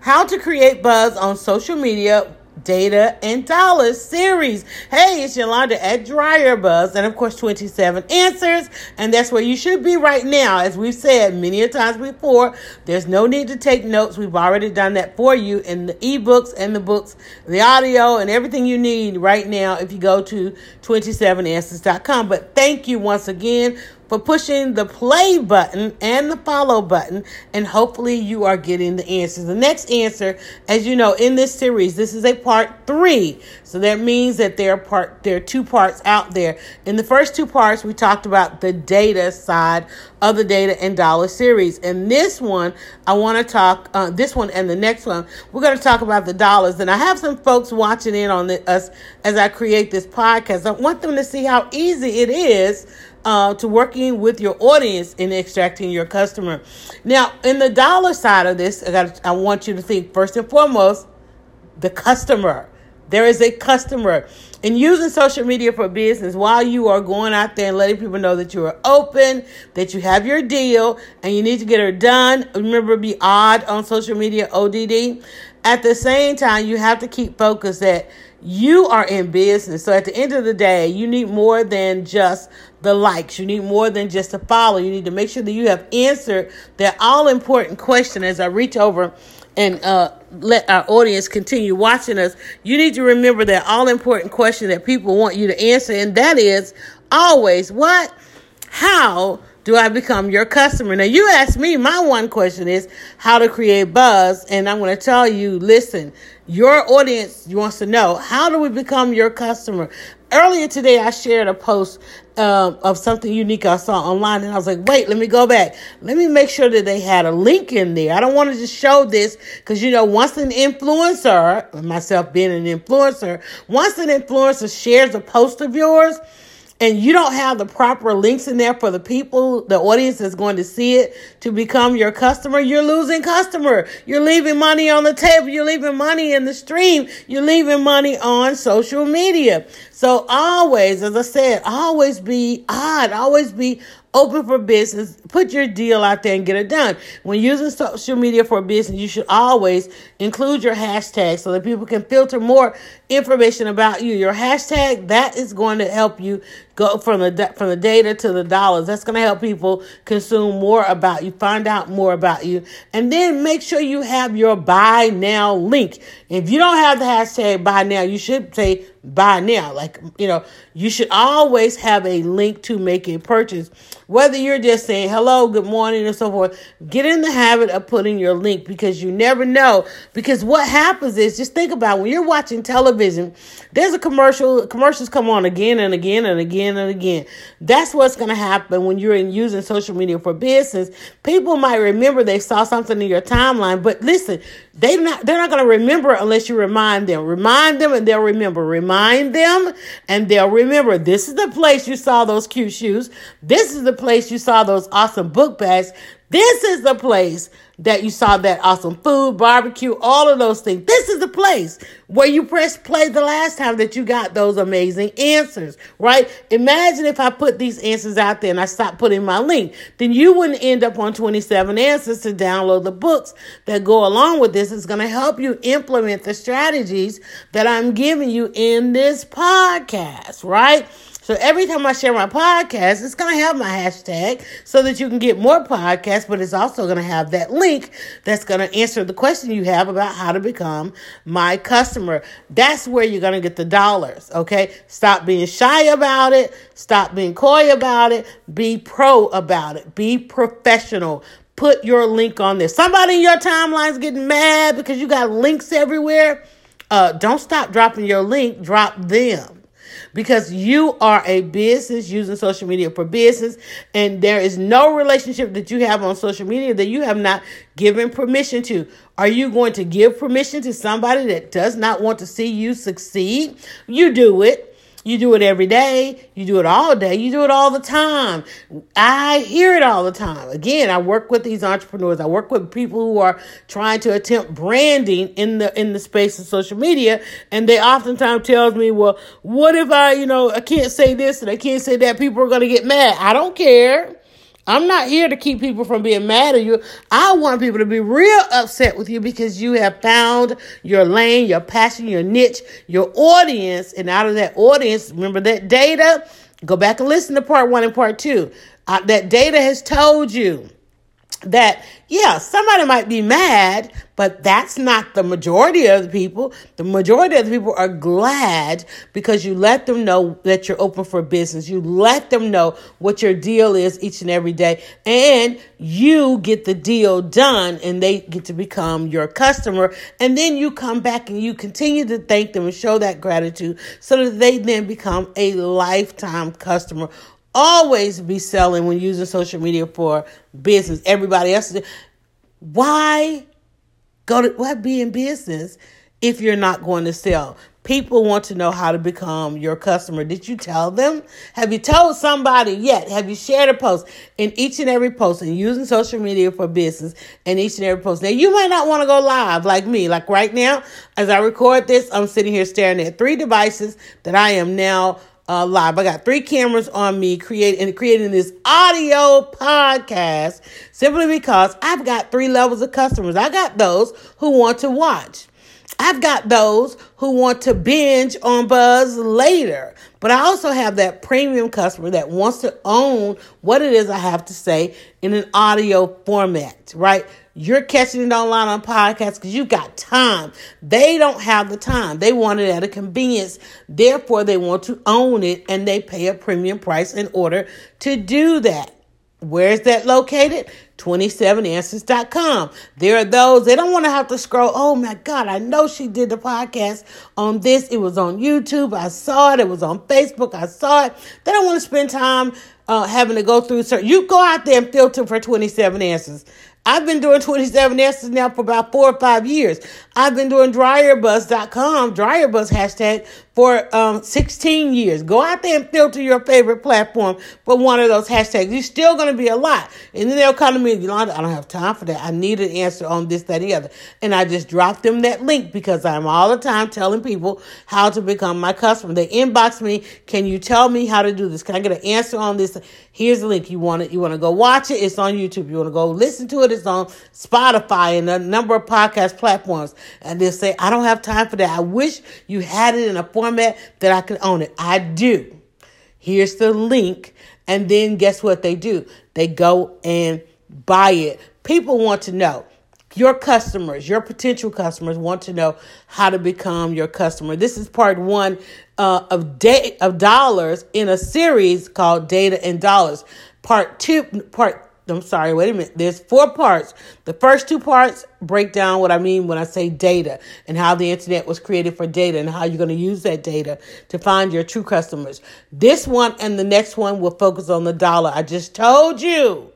How to Create Buzz on Social Media Data and Dollars series. Hey, it's Yolanda at Dryer Buzz, and of course, 27 answers. And that's where you should be right now. As we've said many a times before, there's no need to take notes. We've already done that for you in the ebooks and the books, the audio, and everything you need right now if you go to 27answers.com. But thank you once again for pushing the play button and the follow button, and hopefully you are getting the answers. The next answer, as you know, in this series, this is a part three. So that means that there are part there are two parts out there. In the first two parts, we talked about the data side of the data and dollar series. And this one, I want to talk. Uh, this one and the next one, we're going to talk about the dollars. And I have some folks watching in on the, us as I create this podcast. I want them to see how easy it is uh, to working with your audience in extracting your customer. Now, in the dollar side of this, I, got I want you to think first and foremost the customer. There is a customer. And using social media for business while you are going out there and letting people know that you are open, that you have your deal, and you need to get her done. Remember, be odd on social media, ODD. At the same time, you have to keep focused that you are in business. So at the end of the day, you need more than just the likes. You need more than just a follow. You need to make sure that you have answered that all important question as I reach over and uh, let our audience continue watching us. You need to remember that all important question that people want you to answer, and that is always what, how, do I become your customer? Now, you ask me, my one question is how to create buzz. And I'm going to tell you, listen, your audience wants to know how do we become your customer? Earlier today, I shared a post um, of something unique I saw online, and I was like, wait, let me go back. Let me make sure that they had a link in there. I don't want to just show this because, you know, once an influencer, myself being an influencer, once an influencer shares a post of yours, and you don't have the proper links in there for the people, the audience that's going to see it to become your customer, you're losing customer. You're leaving money on the table. You're leaving money in the stream. You're leaving money on social media. So always, as I said, always be odd. Always be open for business. Put your deal out there and get it done. When using social media for business, you should always include your hashtag so that people can filter more information about you. Your hashtag that is going to help you go from the from the data to the dollars. That's going to help people consume more about you, find out more about you, and then make sure you have your buy now link. If you don't have the hashtag buy now, you should say buy now. Like, you know, you should always have a link to make a purchase. Whether you're just saying hello, good morning, and so forth, get in the habit of putting your link because you never know. Because what happens is just think about when you're watching television, there's a commercial, commercials come on again and again and again and again. That's what's going to happen when you're in using social media for business. People might remember they saw something in your timeline, but listen, they not they're not going to remember unless you remind them. Remind them and they'll remember. Remind them and they'll remember. This is the place you saw those cute shoes. This is the place you saw those awesome book bags. This is the place that you saw that awesome food, barbecue, all of those things. This is the place where you press play the last time that you got those amazing answers, right? Imagine if I put these answers out there and I stopped putting my link, then you wouldn't end up on 27 answers to download the books that go along with this. It's going to help you implement the strategies that I'm giving you in this podcast, right? So every time I share my podcast, it's going to have my hashtag so that you can get more podcasts, but it's also going to have that link that's going to answer the question you have about how to become my customer. That's where you're going to get the dollars. Okay. Stop being shy about it. Stop being coy about it. Be pro about it. Be professional put your link on there. Somebody in your timeline's getting mad because you got links everywhere. Uh, don't stop dropping your link, drop them because you are a business using social media for business and there is no relationship that you have on social media that you have not given permission to. Are you going to give permission to somebody that does not want to see you succeed? You do it. You do it every day. You do it all day. You do it all the time. I hear it all the time. Again, I work with these entrepreneurs. I work with people who are trying to attempt branding in the in the space of social media, and they oftentimes tells me, "Well, what if I, you know, I can't say this and I can't say that? People are going to get mad." I don't care. I'm not here to keep people from being mad at you. I want people to be real upset with you because you have found your lane, your passion, your niche, your audience. And out of that audience, remember that data? Go back and listen to part one and part two. Uh, that data has told you that yeah somebody might be mad but that's not the majority of the people. The majority of the people are glad because you let them know that you're open for business. You let them know what your deal is each and every day. And you get the deal done and they get to become your customer. And then you come back and you continue to thank them and show that gratitude so that they then become a lifetime customer always be selling when using social media for business. Everybody else, why go to why be in business if you're not going to sell? People want to know how to become your customer. Did you tell them? Have you told somebody yet? Have you shared a post in each and every post and using social media for business in each and every post? Now, you might not want to go live like me. Like right now, as I record this, I'm sitting here staring at three devices that I am now uh, live. I got three cameras on me creating creating this audio podcast simply because I've got three levels of customers. I got those who want to watch. I've got those who want to binge on Buzz later. But I also have that premium customer that wants to own what it is I have to say in an audio format, right? You're catching it online on podcasts because you've got time. They don't have the time. They want it at a convenience. Therefore, they want to own it and they pay a premium price in order to do that. Where is that located? 27answers.com. There are those, they don't want to have to scroll. Oh my God, I know she did the podcast on this. It was on YouTube. I saw it. It was on Facebook. I saw it. They don't want to spend time uh, having to go through certain. You go out there and filter for 27 answers. I've been doing 27 S's now for about four or five years. I've been doing dryerbuzz.com, dryerbuzz hashtag, for um, 16 years. Go out there and filter your favorite platform for one of those hashtags. You're still going to be a lot. And then they'll come to me, and Yolanda, I don't have time for that. I need an answer on this, that, and the other. And I just drop them that link because I'm all the time telling people how to become my customer. They inbox me, can you tell me how to do this? Can I get an answer on this? Here's the link. You want it, you want to go watch it. It's on YouTube. You want to go listen to it. It's on Spotify and a number of podcast platforms. And they'll say, I don't have time for that. I wish you had it in a format that I could own it. I do. Here's the link. And then guess what they do? They go and buy it. People want to know. Your customers, your potential customers want to know how to become your customer. This is part one uh, of day of dollars in a series called Data and Dollars. Part two, part I'm sorry, wait a minute. There's four parts. The first two parts break down what I mean when I say data and how the internet was created for data and how you're going to use that data to find your true customers. This one and the next one will focus on the dollar. I just told you.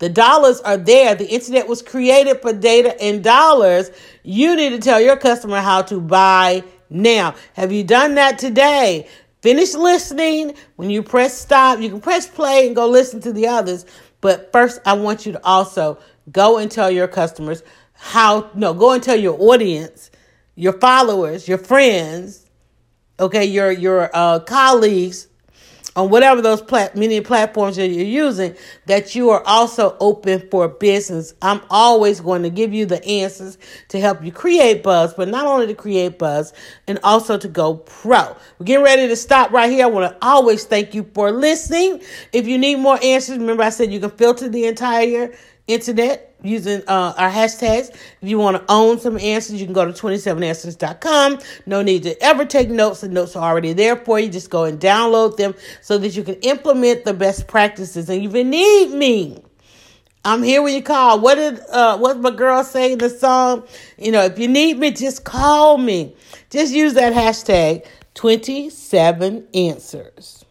The dollars are there. The internet was created for data and dollars. You need to tell your customer how to buy now. Have you done that today? Finish listening. When you press stop, you can press play and go listen to the others. But first, I want you to also go and tell your customers how, no, go and tell your audience, your followers, your friends, okay, your, your uh, colleagues on whatever those plat- many platforms that you're using that you are also open for business. I'm always going to give you the answers to help you create buzz, but not only to create buzz and also to go pro. We're getting ready to stop right here. I want to always thank you for listening. If you need more answers, remember I said you can filter the entire internet using uh, our hashtags. If you want to own some answers, you can go to 27answers.com. No need to ever take notes. The notes are already there for you. Just go and download them so that you can implement the best practices. And if you need me, I'm here when you call. What did uh what my girl say in the song? You know, if you need me, just call me. Just use that hashtag 27 answers.